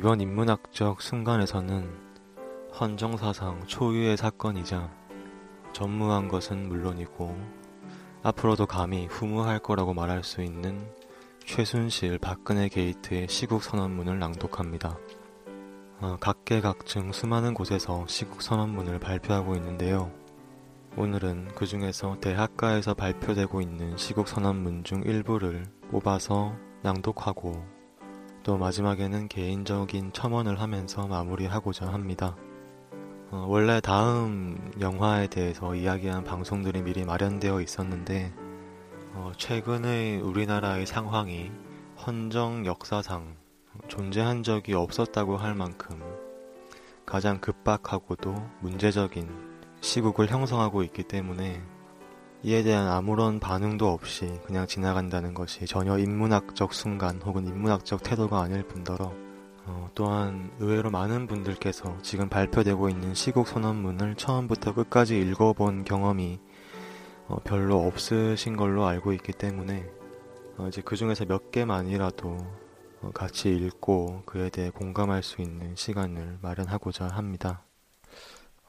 이번 인문학적 순간에서는 헌정사상 초유의 사건이자 전무한 것은 물론이고 앞으로도 감히 후무할 거라고 말할 수 있는 최순실 박근혜 게이트의 시국 선언문을 낭독합니다. 어, 각계각층 수많은 곳에서 시국 선언문을 발표하고 있는데요. 오늘은 그 중에서 대학가에서 발표되고 있는 시국 선언문 중 일부를 뽑아서 낭독하고 또 마지막에는 개인적인 첨언을 하면서 마무리하고자 합니다. 어, 원래 다음 영화에 대해서 이야기한 방송들이 미리 마련되어 있었는데 어, 최근의 우리나라의 상황이 헌정 역사상 존재한 적이 없었다고 할 만큼 가장 급박하고도 문제적인 시국을 형성하고 있기 때문에 이에 대한 아무런 반응도 없이 그냥 지나간다는 것이 전혀 인문학적 순간 혹은 인문학적 태도가 아닐 뿐더러 어, 또한 의외로 많은 분들께서 지금 발표되고 있는 시국 선언문을 처음부터 끝까지 읽어본 경험이 어, 별로 없으신 걸로 알고 있기 때문에 어, 이제 그 중에서 몇 개만이라도 어, 같이 읽고 그에 대해 공감할 수 있는 시간을 마련하고자 합니다.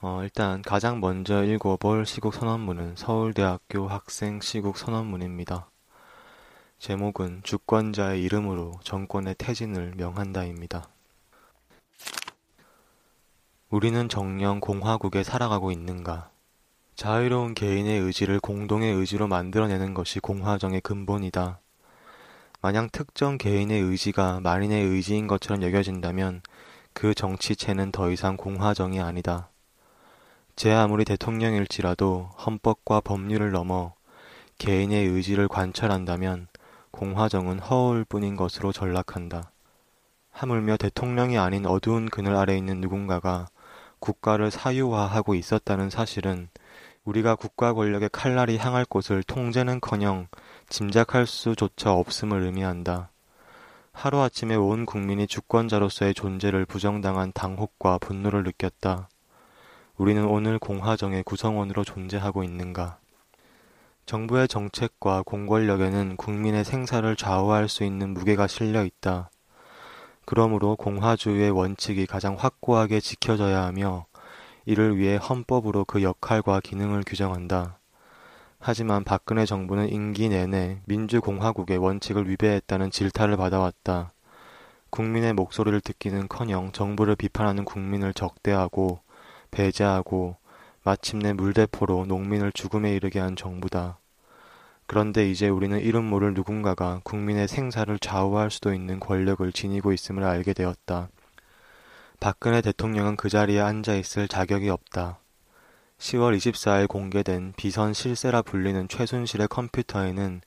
어, 일단 가장 먼저 읽어볼 시국 선언문은 서울대학교 학생 시국 선언문입니다. 제목은 주권자의 이름으로 정권의 퇴진을 명한다입니다. 우리는 정령 공화국에 살아가고 있는가? 자유로운 개인의 의지를 공동의 의지로 만들어내는 것이 공화정의 근본이다. 만약 특정 개인의 의지가 만인의 의지인 것처럼 여겨진다면 그 정치체는 더 이상 공화정이 아니다. 제 아무리 대통령일지라도 헌법과 법률을 넘어 개인의 의지를 관철한다면 공화정은 허울 뿐인 것으로 전락한다. 하물며 대통령이 아닌 어두운 그늘 아래 있는 누군가가 국가를 사유화하고 있었다는 사실은 우리가 국가 권력의 칼날이 향할 곳을 통제는커녕 짐작할 수조차 없음을 의미한다. 하루아침에 온 국민이 주권자로서의 존재를 부정당한 당혹과 분노를 느꼈다. 우리는 오늘 공화정의 구성원으로 존재하고 있는가? 정부의 정책과 공권력에는 국민의 생사를 좌우할 수 있는 무게가 실려 있다. 그러므로 공화주의의 원칙이 가장 확고하게 지켜져야 하며 이를 위해 헌법으로 그 역할과 기능을 규정한다. 하지만 박근혜 정부는 임기 내내 민주공화국의 원칙을 위배했다는 질타를 받아왔다. 국민의 목소리를 듣기는커녕 정부를 비판하는 국민을 적대하고 배제하고 마침내 물대포로 농민을 죽음에 이르게 한 정부다. 그런데 이제 우리는 이름 모를 누군가가 국민의 생사를 좌우할 수도 있는 권력을 지니고 있음을 알게 되었다. 박근혜 대통령은 그 자리에 앉아 있을 자격이 없다. 10월 24일 공개된 비선 실세라 불리는 최순실의 컴퓨터에는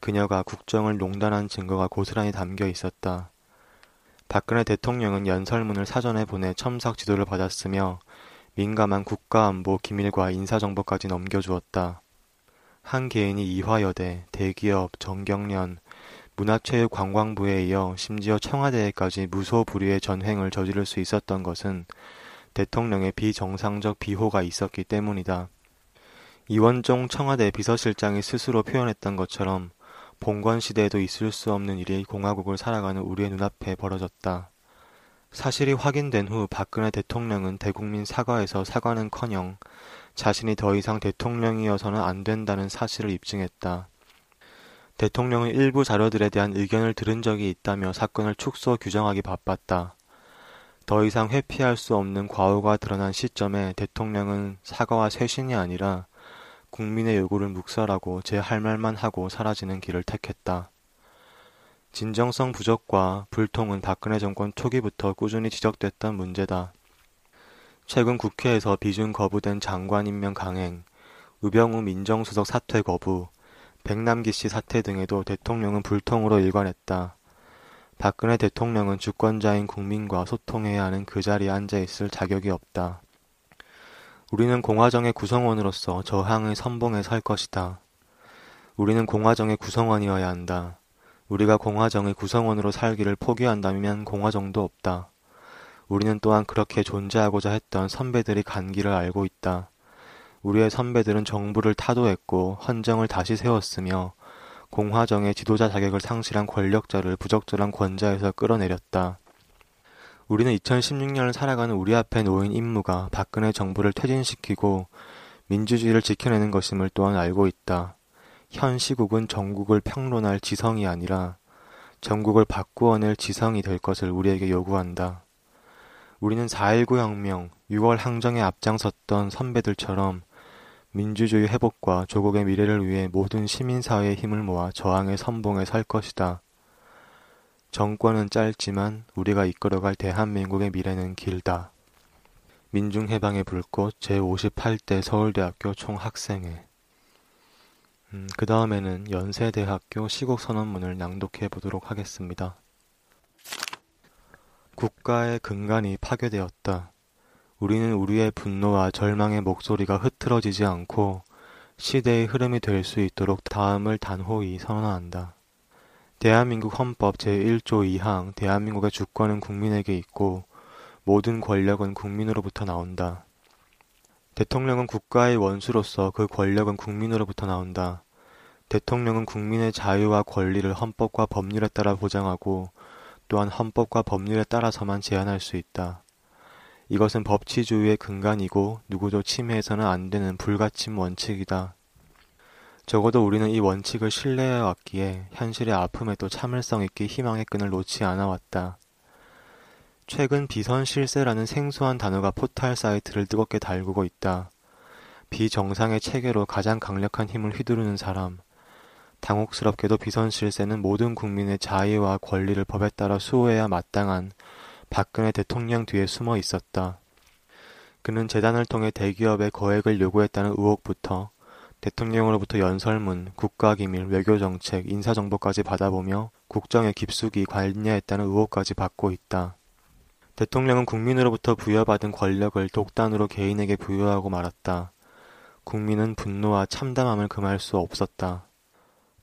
그녀가 국정을 농단한 증거가 고스란히 담겨 있었다. 박근혜 대통령은 연설문을 사전에 보내 첨삭 지도를 받았으며 민감한 국가안보 기밀과 인사정보까지 넘겨주었다. 한 개인이 이화여대, 대기업, 정경련, 문화체육관광부에 이어 심지어 청와대에까지 무소불위의 전횡을 저지를 수 있었던 것은 대통령의 비정상적 비호가 있었기 때문이다. 이원종 청와대 비서실장이 스스로 표현했던 것처럼 봉건 시대에도 있을 수 없는 일이 공화국을 살아가는 우리의 눈앞에 벌어졌다. 사실이 확인된 후 박근혜 대통령은 대국민 사과에서 사과는커녕 자신이 더 이상 대통령이어서는 안 된다는 사실을 입증했다. 대통령은 일부 자료들에 대한 의견을 들은 적이 있다며 사건을 축소 규정하기 바빴다. 더 이상 회피할 수 없는 과오가 드러난 시점에 대통령은 사과와 쇄신이 아니라 국민의 요구를 묵살하고 제 할 말만 하고 사라지는 길을 택했다. 진정성 부족과 불통은 박근혜 정권 초기부터 꾸준히 지적됐던 문제다. 최근 국회에서 비준 거부된 장관 임명 강행, 우병우 민정수석 사퇴 거부, 백남기 씨 사퇴 등에도 대통령은 불통으로 일관했다. 박근혜 대통령은 주권자인 국민과 소통해야 하는 그 자리에 앉아 있을 자격이 없다. 우리는 공화정의 구성원으로서 저항의 선봉에 설 것이다. 우리는 공화정의 구성원이어야 한다. 우리가 공화정의 구성원으로 살기를 포기한다면 공화정도 없다. 우리는 또한 그렇게 존재하고자 했던 선배들이 간기를 알고 있다. 우리의 선배들은 정부를 타도했고 헌정을 다시 세웠으며 공화정의 지도자 자격을 상실한 권력자를 부적절한 권좌에서 끌어내렸다. 우리는 2016년을 살아가는 우리 앞에 놓인 임무가 박근혜 정부를 퇴진시키고 민주주의를 지켜내는 것임을 또한 알고 있다. 현 시국은 전국을 평론할 지성이 아니라 전국을 바꾸어낼 지성이 될 것을 우리에게 요구한다. 우리는 4.19 혁명, 6월 항정에 앞장섰던 선배들처럼 민주주의 회복과 조국의 미래를 위해 모든 시민사회의 힘을 모아 저항의 선봉에 설 것이다. 정권은 짧지만 우리가 이끌어갈 대한민국의 미래는 길다. 민중해방의 불꽃 제58대 서울대학교 총학생회 음, 그 다음에는 연세대학교 시국선언문을 낭독해 보도록 하겠습니다. 국가의 근간이 파괴되었다. 우리는 우리의 분노와 절망의 목소리가 흐트러지지 않고 시대의 흐름이 될 수 있도록 다음을 단호히 선언한다. 대한민국 헌법 제1조 2항 대한민국의 주권은 국민에게 있고 모든 권력은 국민으로부터 나온다. 대통령은 국가의 원수로서 그 권력은 국민으로부터 나온다. 대통령은 국민의 자유와 권리를 헌법과 법률에 따라 보장하고 또한 헌법과 법률에 따라서만 제한할 수 있다. 이것은 법치주의의 근간이고 누구도 침해해서는 안 되는 불가침 원칙이다. 적어도 우리는 이 원칙을 신뢰해 왔기에 현실의 아픔에도 참을성 있게 희망의 끈을 놓지 않아 왔다. 최근 비선 실세라는 생소한 단어가 포탈 사이트를 뜨겁게 달구고 있다. 비정상의 체계로 가장 강력한 힘을 휘두르는 사람, 당혹스럽게도 비선 실세는 모든 국민의 자유와 권리를 법에 따라 수호해야 마땅한 박근혜 대통령 뒤에 숨어 있었다. 그는 재단을 통해 대기업의 거액을 요구했다는 의혹부터 대통령으로부터 연설문, 국가기밀, 외교정책, 인사정보까지 받아보며 국정에 깊숙이 관여했다는 의혹까지 받고 있다. 대통령은 국민으로부터 부여받은 권력을 독단으로 개인에게 부여하고 말았다. 국민은 분노와 참담함을 금할 수 없었다.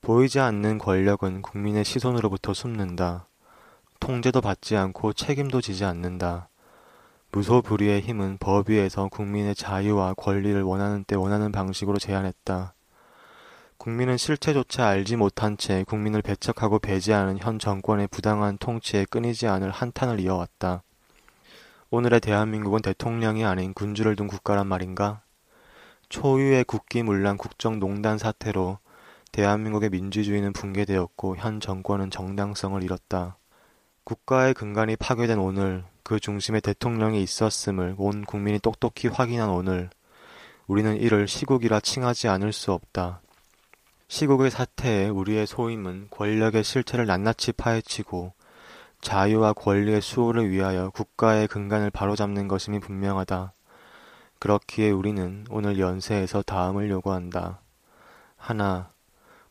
보이지 않는 권력은 국민의 시선으로부터 숨는다. 통제도 받지 않고 책임도 지지 않는다. 무소불위의 힘은 법 위에서 국민의 자유와 권리를 원하는 때 원하는 방식으로 제한했다. 국민은 실체조차 알지 못한 채 국민을 배척하고 배제하는 현 정권의 부당한 통치에 끊이지 않을 한탄을 이어왔다. 오늘의 대한민국은 대통령이 아닌 군주를 둔 국가란 말인가? 초유의 국기문란 국정농단 사태로 대한민국의 민주주의는 붕괴되었고 현 정권은 정당성을 잃었다. 국가의 근간이 파괴된 오늘, 그 중심에 대통령이 있었음을 온 국민이 똑똑히 확인한 오늘, 우리는 이를 시국이라 칭하지 않을 수 없다. 시국의 사태에 우리의 소임은 권력의 실체를 낱낱이 파헤치고 자유와 권리의 수호를 위하여 국가의 근간을 바로잡는 것임이 분명하다. 그렇기에 우리는 오늘 연세에서 다음을 요구한다. 하나,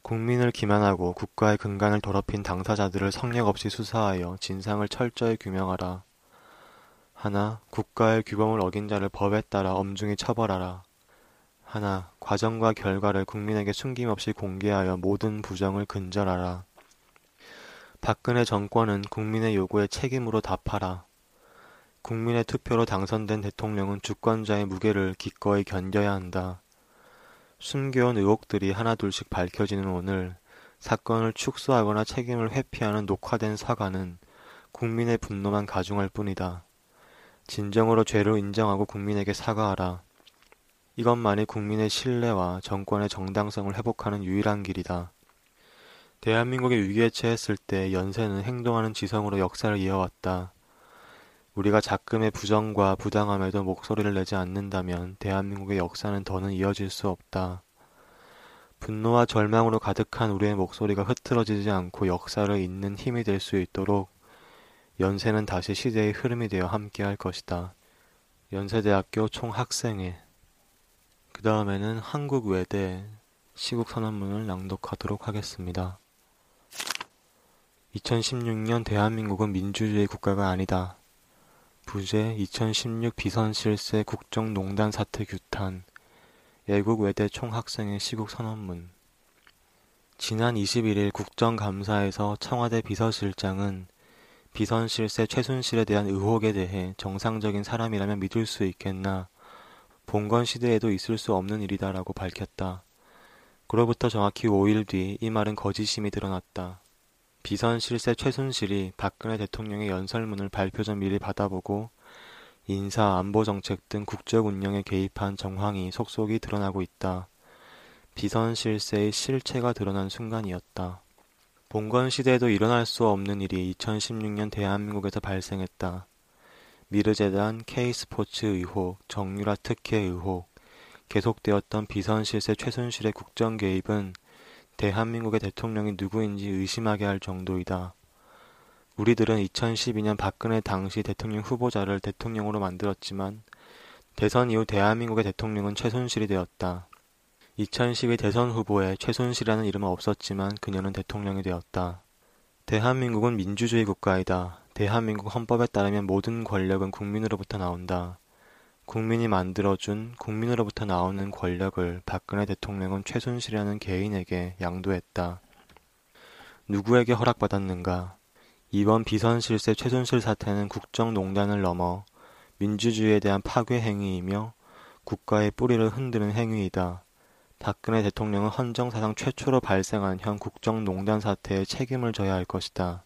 국민을 기만하고 국가의 근간을 더럽힌 당사자들을 성역 없이 수사하여 진상을 철저히 규명하라. 하나, 국가의 규범을 어긴 자를 법에 따라 엄중히 처벌하라. 하나, 과정과 결과를 국민에게 숨김없이 공개하여 모든 부정을 근절하라. 박근혜 정권은 국민의 요구에 책임으로 답하라. 국민의 투표로 당선된 대통령은 주권자의 무게를 기꺼이 견뎌야 한다. 숨겨온 의혹들이 하나둘씩 밝혀지는 오늘 사건을 축소하거나 책임을 회피하는 녹화된 사과는 국민의 분노만 가중할 뿐이다. 진정으로 죄를 인정하고 국민에게 사과하라. 이것만이 국민의 신뢰와 정권의 정당성을 회복하는 유일한 길이다. 대한민국이 위기에 처했을 때 연세는 행동하는 지성으로 역사를 이어왔다. 우리가 작금의 부정과 부당함에도 목소리를 내지 않는다면 대한민국의 역사는 더는 이어질 수 없다. 분노와 절망으로 가득한 우리의 목소리가 흐트러지지 않고 역사를 잇는 힘이 될 수 있도록 연세는 다시 시대의 흐름이 되어 함께할 것이다. 연세대학교 총학생회 그 다음에는 한국외대 시국선언문을 낭독하도록 하겠습니다. 2016년 대한민국은 민주주의 국가가 아니다. 부재 2016 비선실세 국정농단 사태 규탄 예국 외대 총학생의 시국 선언문 지난 21일 국정감사에서 청와대 비서실장은 비선실세 최순실에 대한 의혹에 대해 정상적인 사람이라면 믿을 수 있겠나 봉건 시대에도 있을 수 없는 일이다라고 밝혔다. 그로부터 정확히 5일 뒤 이 말은 거짓임이 드러났다. 비선 실세 최순실이 박근혜 대통령의 연설문을 발표 전 미리 받아보고 인사, 안보 정책 등 국적 운영에 개입한 정황이 속속이 드러나고 있다. 비선 실세의 실체가 드러난 순간이었다. 봉건 시대에도 일어날 수 없는 일이 2016년 대한민국에서 발생했다. 미르재단, K스포츠 의혹, 정유라 특혜 의혹, 계속되었던 비선 실세 최순실의 국정 개입은 대한민국의 대통령이 누구인지 의심하게 할 정도이다. 우리들은 2012년 박근혜 당시 대통령 후보자를 대통령으로 만들었지만 대선 이후 대한민국의 대통령은 최순실이 되었다. 2012 대선 후보에 최순실이라는 이름은 없었지만 그녀는 대통령이 되었다. 대한민국은 민주주의 국가이다. 대한민국 헌법에 따르면 모든 권력은 국민으로부터 나온다. 국민이 만들어준 국민으로부터 나오는 권력을 박근혜 대통령은 최순실이라는 개인에게 양도했다. 누구에게 허락받았는가? 이번 비선실세 최순실 사태는 국정농단을 넘어 민주주의에 대한 파괴 행위이며 국가의 뿌리를 흔드는 행위이다. 박근혜 대통령은 헌정사상 최초로 발생한 현 국정농단 사태에 책임을 져야 할 것이다.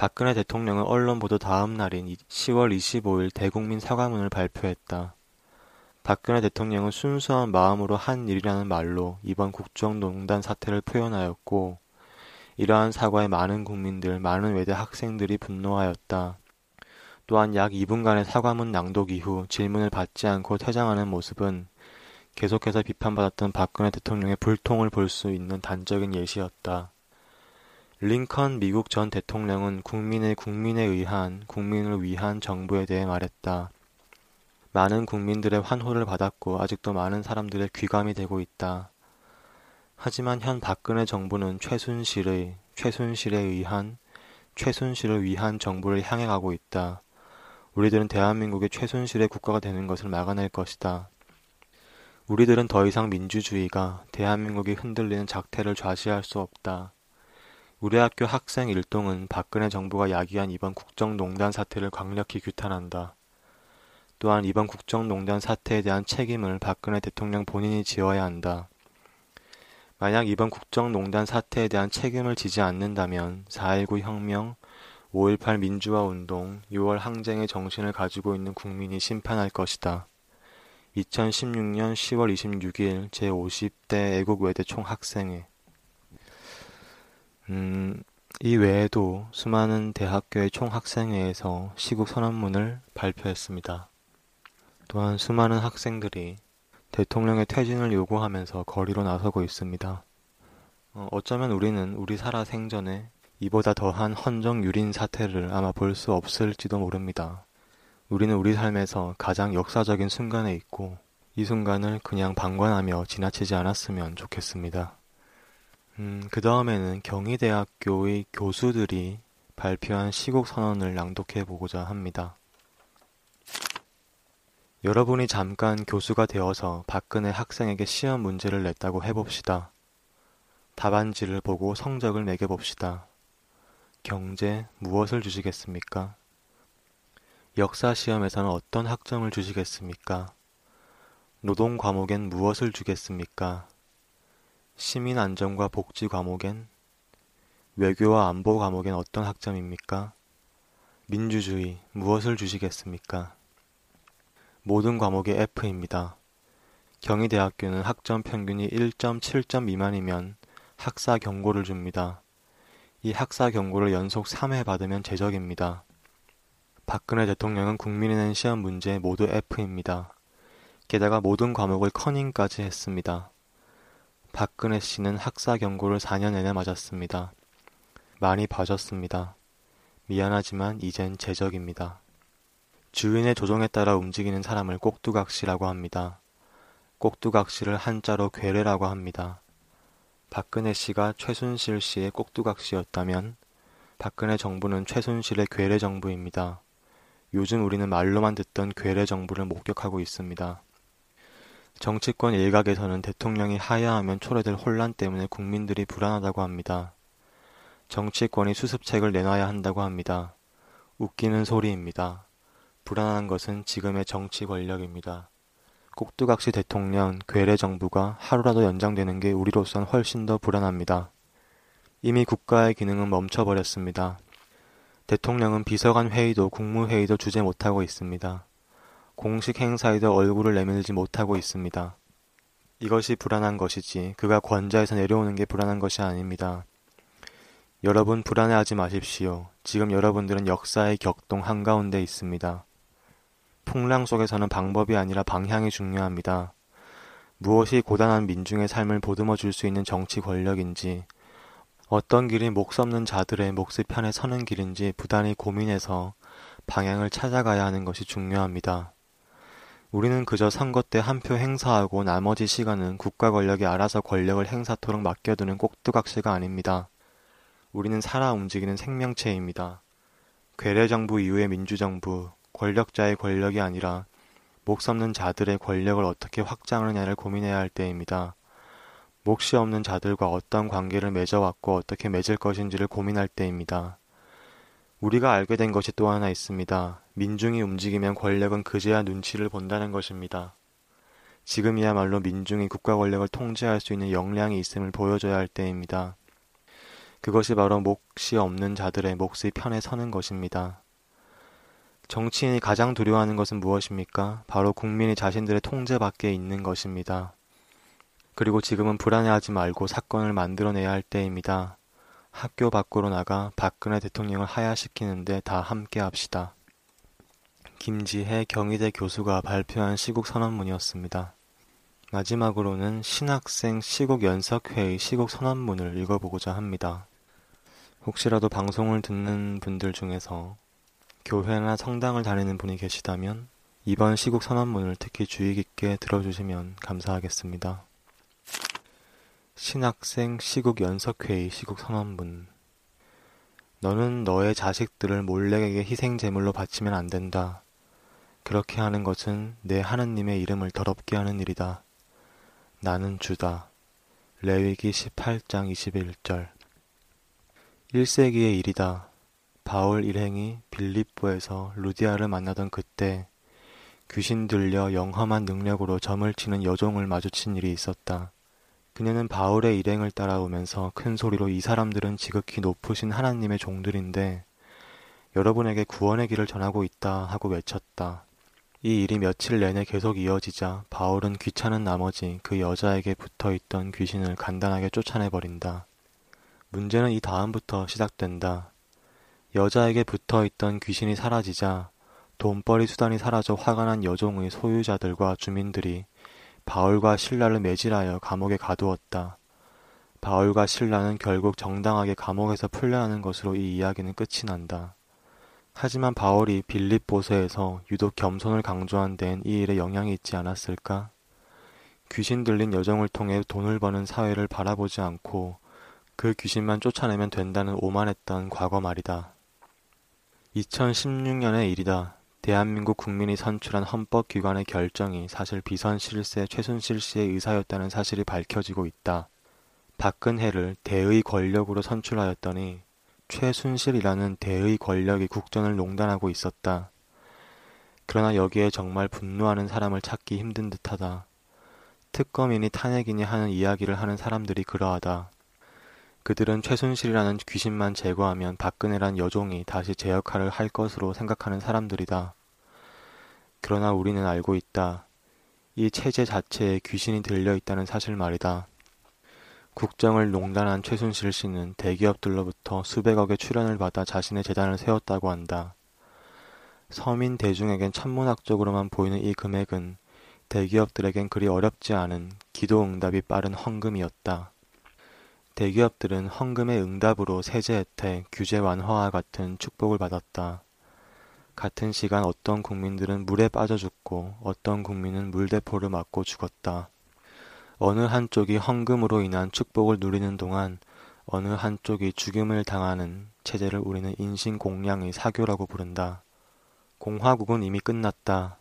박근혜 대통령은 언론 보도 다음 날인 10월 25일 대국민 사과문을 발표했다. 박근혜 대통령은 순수한 마음으로 한 일이라는 말로 이번 국정농단 사태를 표현하였고 이러한 사과에 많은 국민들, 많은 외대 학생들이 분노하였다. 또한 약 2분간의 사과문 낭독 이후 질문을 받지 않고 퇴장하는 모습은 계속해서 비판받았던 박근혜 대통령의 불통을 볼 수 있는 단적인 예시였다. 링컨 미국 전 대통령은 국민의 국민에 의한 국민을 위한 정부에 대해 말했다. 많은 국민들의 환호를 받았고 아직도 많은 사람들의 귀감이 되고 있다. 하지만 현 박근혜 정부는 최순실의 최순실에 의한 최순실을 위한 정부를 향해 가고 있다. 우리들은 대한민국의 최순실의 국가가 되는 것을 막아낼 것이다. 우리들은 더 이상 민주주의가 대한민국이 흔들리는 작태를 좌시할 수 없다. 우리 학교 학생 일동은 박근혜 정부가 야기한 이번 국정농단 사태를 강력히 규탄한다. 또한 이번 국정농단 사태에 대한 책임을 박근혜 대통령 본인이 지어야 한다. 만약 이번 국정농단 사태에 대한 책임을 지지 않는다면 4.19 혁명, 5.18 민주화 운동, 6월 항쟁의 정신을 가지고 있는 국민이 심판할 것이다. 2016년 10월 26일 제50대 애국외대 총학생회 음, 이 외에도 수많은 대학교의 총학생회에서 시국 선언문을 발표했습니다. 또한 수많은 학생들이 대통령의 퇴진을 요구하면서 거리로 나서고 있습니다. 어, 어쩌면 우리는 우리 살아 생전에 이보다 더한 헌정 유린 사태를 아마 볼 수 없을지도 모릅니다. 우리는 우리 삶에서 가장 역사적인 순간에 있고 이 순간을 그냥 방관하며 지나치지 않았으면 좋겠습니다. 음, 그 다음에는 경희대학교의 교수들이 발표한 시국 선언을 낭독해 보고자 합니다. 여러분이 잠깐 교수가 되어서 박근혜 학생에게 시험 문제를 냈다고 해봅시다. 답안지를 보고 성적을 매겨봅시다. 경제 무엇을 주시겠습니까? 역사 시험에서는 어떤 학점을 주시겠습니까? 노동 과목엔 무엇을 주겠습니까? 시민 안전과 복지 과목엔 외교와 안보 과목엔 어떤 학점입니까? 민주주의 무엇을 주시겠습니까? 모든 과목의 F입니다. 경희대학교는 학점 평균이 1.7점 미만이면 학사 경고를 줍니다. 이 학사 경고를 연속 3회 받으면 제적입니다. 박근혜 대통령은 국민이 낸 시험 문제 모두 F입니다. 게다가 모든 과목을 커닝까지 했습니다. 박근혜 씨는 학사 경고를 4년 내내 맞았습니다. 많이 봐줬습니다. 미안하지만 이젠 제적입니다. 주인의 조종에 따라 움직이는 사람을 꼭두각시라고 합니다. 꼭두각시를 한자로 괴뢰라고 합니다. 박근혜 씨가 최순실 씨의 꼭두각시였다면 박근혜 정부는 최순실의 괴뢰 정부입니다. 요즘 우리는 말로만 듣던 괴뢰 정부를 목격하고 있습니다. 정치권 일각에서는 대통령이 하야하면 초래될 혼란 때문에 국민들이 불안하다고 합니다. 정치권이 수습책을 내놔야 한다고 합니다. 웃기는 소리입니다. 불안한 것은 지금의 정치 권력입니다. 꼭두각시 대통령, 괴뢰 정부가 하루라도 연장되는 게 우리로선 훨씬 더 불안합니다. 이미 국가의 기능은 멈춰버렸습니다. 대통령은 비서관 회의도 국무회의도 주재 못하고 있습니다. 공식 행사에도 얼굴을 내밀지 못하고 있습니다. 이것이 불안한 것이지 그가 권좌에서 내려오는 게 불안한 것이 아닙니다. 여러분 불안해하지 마십시오. 지금 여러분들은 역사의 격동 한가운데 있습니다. 풍랑 속에서는 방법이 아니라 방향이 중요합니다. 무엇이 고단한 민중의 삶을 보듬어 줄 수 있는 정치 권력인지, 어떤 길이 목없는 자들의 몫의 편에 서는 길인지 부단히 고민해서 방향을 찾아가야 하는 것이 중요합니다. 우리는 그저 선거 때 한 표 행사하고 나머지 시간은 국가 권력이 알아서 권력을 행사토록 맡겨두는 꼭두각시가 아닙니다. 우리는 살아 움직이는 생명체입니다. 괴뢰정부 이후의 민주정부, 권력자의 권력이 아니라 목없는 자들의 권력을 어떻게 확장하느냐를 고민해야 할 때입니다. 몫이 없는 자들과 어떤 관계를 맺어왔고 어떻게 맺을 것인지를 고민할 때입니다. 우리가 알게 된 것이 또 하나 있습니다. 민중이 움직이면 권력은 그제야 눈치를 본다는 것입니다. 지금이야말로 민중이 국가 권력을 통제할 수 있는 역량이 있음을 보여줘야 할 때입니다. 그것이 바로 몫이 없는 자들의 몫의 편에 서는 것입니다. 정치인이 가장 두려워하는 것은 무엇입니까? 바로 국민이 자신들의 통제 밖에 있는 것입니다. 그리고 지금은 불안해하지 말고 사건을 만들어내야 할 때입니다. 학교 밖으로 나가 박근혜 대통령을 하야시키는데 다 함께 합시다. 김지혜 경희대 교수가 발표한 시국 선언문이었습니다. 마지막으로는 신학생 시국 연석회의 시국 선언문을 읽어보고자 합니다. 혹시라도 방송을 듣는 분들 중에서 교회나 성당을 다니는 분이 계시다면 이번 시국 선언문을 특히 주의 깊게 들어주시면 감사하겠습니다. 신학생 시국 연석회의 시국 선언문 너는 너의 자식들을 몰래에게 희생 제물로 바치면 안 된다. 그렇게 하는 것은 내 하느님의 이름을 더럽게 하는 일이다. 나는 주다. 레위기 18장 21절 1세기의 일이다. 바울 일행이 빌립보에서 루디아를 만나던 그때 귀신 들려 영험한 능력으로 점을 치는 여종을 마주친 일이 있었다. 그녀는 바울의 일행을 따라오면서 큰 소리로 이 사람들은 지극히 높으신 하나님의 종들인데 여러분에게 구원의 길을 전하고 있다 하고 외쳤다. 이 일이 며칠 내내 계속 이어지자 바울은 귀찮은 나머지 그 여자에게 붙어 있던 귀신을 간단하게 쫓아내버린다. 문제는 이 다음부터 시작된다. 여자에게 붙어 있던 귀신이 사라지자 돈벌이 수단이 사라져 화가 난 여종의 소유자들과 주민들이 바울과 신라를 매질하여 감옥에 가두었다. 바울과 신라는 결국 정당하게 감옥에서 풀려나는 것으로 이 이야기는 끝이 난다. 하지만 바울이 빌립보서에서 유독 겸손을 강조한 데엔 이 일에 영향이 있지 않았을까? 귀신 들린 여정을 통해 돈을 버는 사회를 바라보지 않고 그 귀신만 쫓아내면 된다는 오만했던 과거 말이다. 2016년의 일이다. 대한민국 국민이 선출한 헌법기관의 결정이 사실 비선 실세 최순실 씨의 의사였다는 사실이 밝혀지고 있다. 박근혜를 대의 권력으로 선출하였더니 최순실이라는 대의 권력이 국정을 농단하고 있었다. 그러나 여기에 정말 분노하는 사람을 찾기 힘든 듯하다. 특검이니 탄핵이니 하는 이야기를 하는 사람들이 그러하다. 그들은 최순실이라는 귀신만 제거하면 박근혜란 여종이 다시 제 역할을 할 것으로 생각하는 사람들이다. 그러나 우리는 알고 있다. 이 체제 자체에 귀신이 들려 있다는 사실 말이다. 국정을 농단한 최순실 씨는 대기업들로부터 수백억의 출연을 받아 자신의 재단을 세웠다고 한다. 서민 대중에겐 천문학적으로만 보이는 이 금액은 대기업들에겐 그리 어렵지 않은 기도 응답이 빠른 헌금이었다. 대기업들은 헌금의 응답으로 세제 혜택, 규제 완화와 같은 축복을 받았다. 같은 시간 어떤 국민들은 물에 빠져 죽고 어떤 국민은 물대포를 맞고 죽었다. 어느 한쪽이 헌금으로 인한 축복을 누리는 동안 어느 한쪽이 죽임을 당하는 체제를 우리는 인신공양의 사교라고 부른다. 공화국은 이미 끝났다.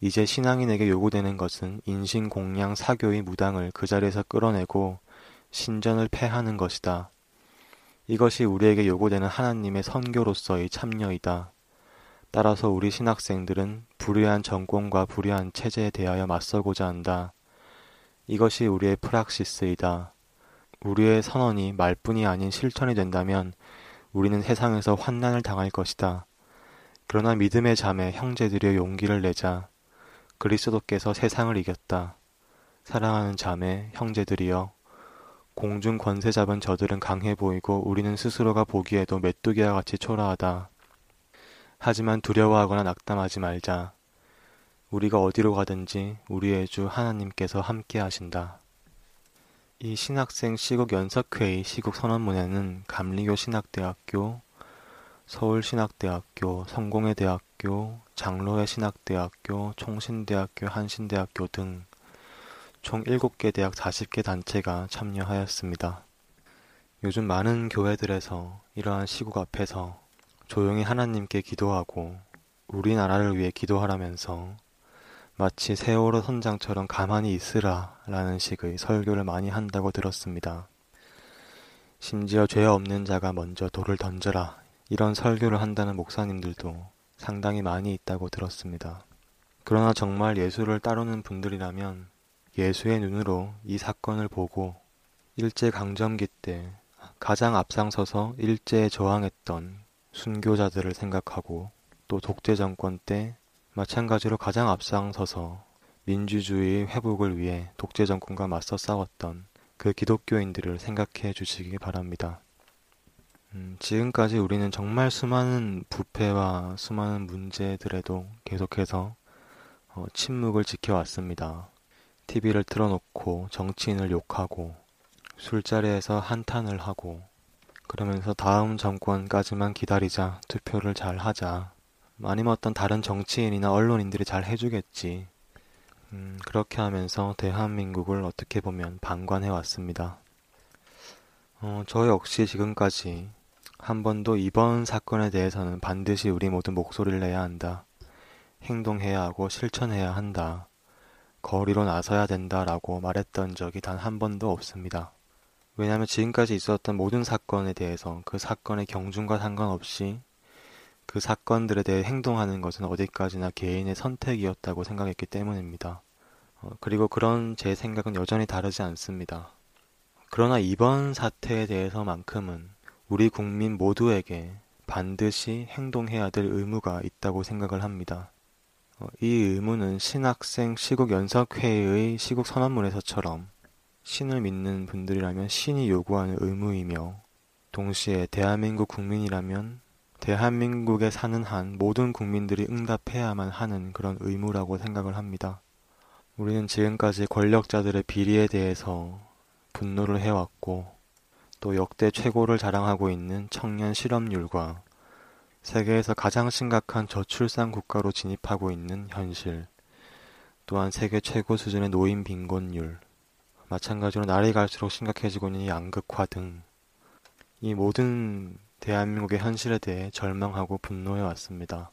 이제 신앙인에게 요구되는 것은 인신공양 사교의 무당을 그 자리에서 끌어내고 신전을 폐하는 것이다. 이것이 우리에게 요구되는 하나님의 선교로서의 참여이다. 따라서 우리 신학생들은 불의한 정권과 불의한 체제에 대하여 맞서고자 한다. 이것이 우리의 프락시스이다. 우리의 선언이 말뿐이 아닌 실천이 된다면 우리는 세상에서 환난을 당할 것이다. 그러나 믿음의 잠에 형제들여 용기를 내자. 그리스도께서 세상을 이겼다. 사랑하는 자매 형제들이여 공중 권세 잡은 저들은 강해 보이고 우리는 스스로가 보기에도 메뚜기와 같이 초라하다. 하지만 두려워하거나 낙담하지 말자. 우리가 어디로 가든지 우리의 주 하나님께서 함께 하신다. 이 신학생 시국 연석회의 시국 선언문에는 감리교 신학대학교, 서울신학대학교, 성공회대학교, 장로회 신학대학교, 총신대학교, 한신대학교 등 총 7개 대학 40개 단체가 참여하였습니다. 요즘 많은 교회들에서 이러한 시국 앞에서 조용히 하나님께 기도하고 우리나라를 위해 기도하라면서 마치 세월호 선장처럼 가만히 있으라 라는 식의 설교를 많이 한다고 들었습니다. 심지어 죄 없는 자가 먼저 돌을 던져라 이런 설교를 한다는 목사님들도 상당히 많이 있다고 들었습니다. 그러나 정말 예수를 따르는 분들이라면 예수의 눈으로 이 사건을 보고 일제강점기 때 가장 앞장서서 일제에 저항했던 순교자들을 생각하고 또 독재 정권 때 마찬가지로 가장 앞장서서 민주주의 회복을 위해 독재 정권과 맞서 싸웠던 그 기독교인들을 생각해 주시기 바랍니다. 음, 지금까지 우리는 정말 수많은 부패와 수많은 문제들에도 계속해서 어, 침묵을 지켜왔습니다. TV를 틀어놓고 정치인을 욕하고 술자리에서 한탄을 하고 그러면서 다음 정권까지만 기다리자 투표를 잘 하자 아니면 어떤 다른 정치인이나 언론인들이 잘 해주겠지 음, 그렇게 하면서 대한민국을 어떻게 보면 방관해 왔습니다. 어, 저 역시 지금까지 한 번도 이번 사건에 대해서는 반드시 우리 모두 목소리를 내야 한다. 행동해야 하고 실천해야 한다. 거리로 나서야 된다라고 말했던 적이 단 한 번도 없습니다. 왜냐하면 지금까지 있었던 모든 사건에 대해서 그 사건의 경중과 상관없이 그 사건들에 대해 행동하는 것은 어디까지나 개인의 선택이었다고 생각했기 때문입니다. 어, 그리고 그런 제 생각은 여전히 다르지 않습니다. 그러나 이번 사태에 대해서만큼은 우리 국민 모두에게 반드시 행동해야 될 의무가 있다고 생각을 합니다. 어, 이 의무는 신학생 시국 연석회의 시국 선언문에서처럼 신을 믿는 분들이라면 신이 요구하는 의무이며 동시에 대한민국 국민이라면 대한민국에 사는 한 모든 국민들이 응답해야만 하는 그런 의무라고 생각을 합니다. 우리는 지금까지 권력자들의 비리에 대해서 분노를 해왔고 또 역대 최고를 자랑하고 있는 청년 실업률과 세계에서 가장 심각한 저출산 국가로 진입하고 있는 현실, 또한 세계 최고 수준의 노인 빈곤율, 마찬가지로 날이 갈수록 심각해지고 있는 양극화 등 이 모든 대한민국의 현실에 대해 절망하고 분노해 왔습니다.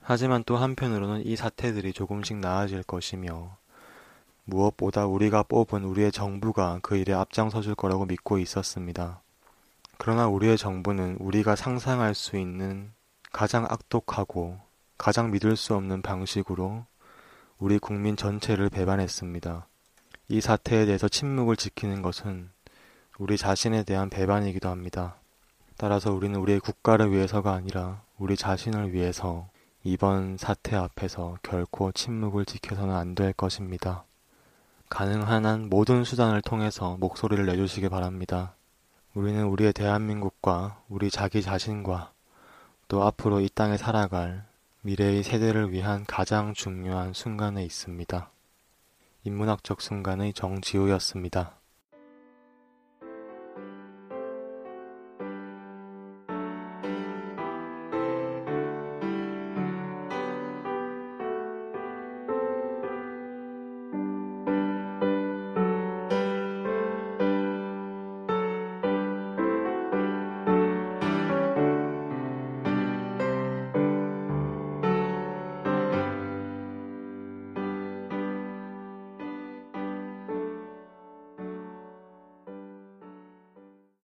하지만 또 한편으로는 이 사태들이 조금씩 나아질 것이며 무엇보다 우리가 뽑은 우리의 정부가 그 일에 앞장서 줄 거라고 믿고 있었습니다. 그러나 우리의 정부는 우리가 상상할 수 있는 가장 악독하고 가장 믿을 수 없는 방식으로 우리 국민 전체를 배반했습니다. 이 사태에 대해서 침묵을 지키는 것은 우리 자신에 대한 배반이기도 합니다. 따라서 우리는 우리의 국가를 위해서가 아니라 우리 자신을 위해서 이번 사태 앞에서 결코 침묵을 지켜서는 안 될 것입니다. 가능한 한 모든 수단을 통해서 목소리를 내주시기 바랍니다. 우리는 우리의 대한민국과 우리 자기 자신과 또 앞으로 이 땅에 살아갈 미래의 세대를 위한 가장 중요한 순간에 있습니다. 인문학적 순간의 정지우였습니다.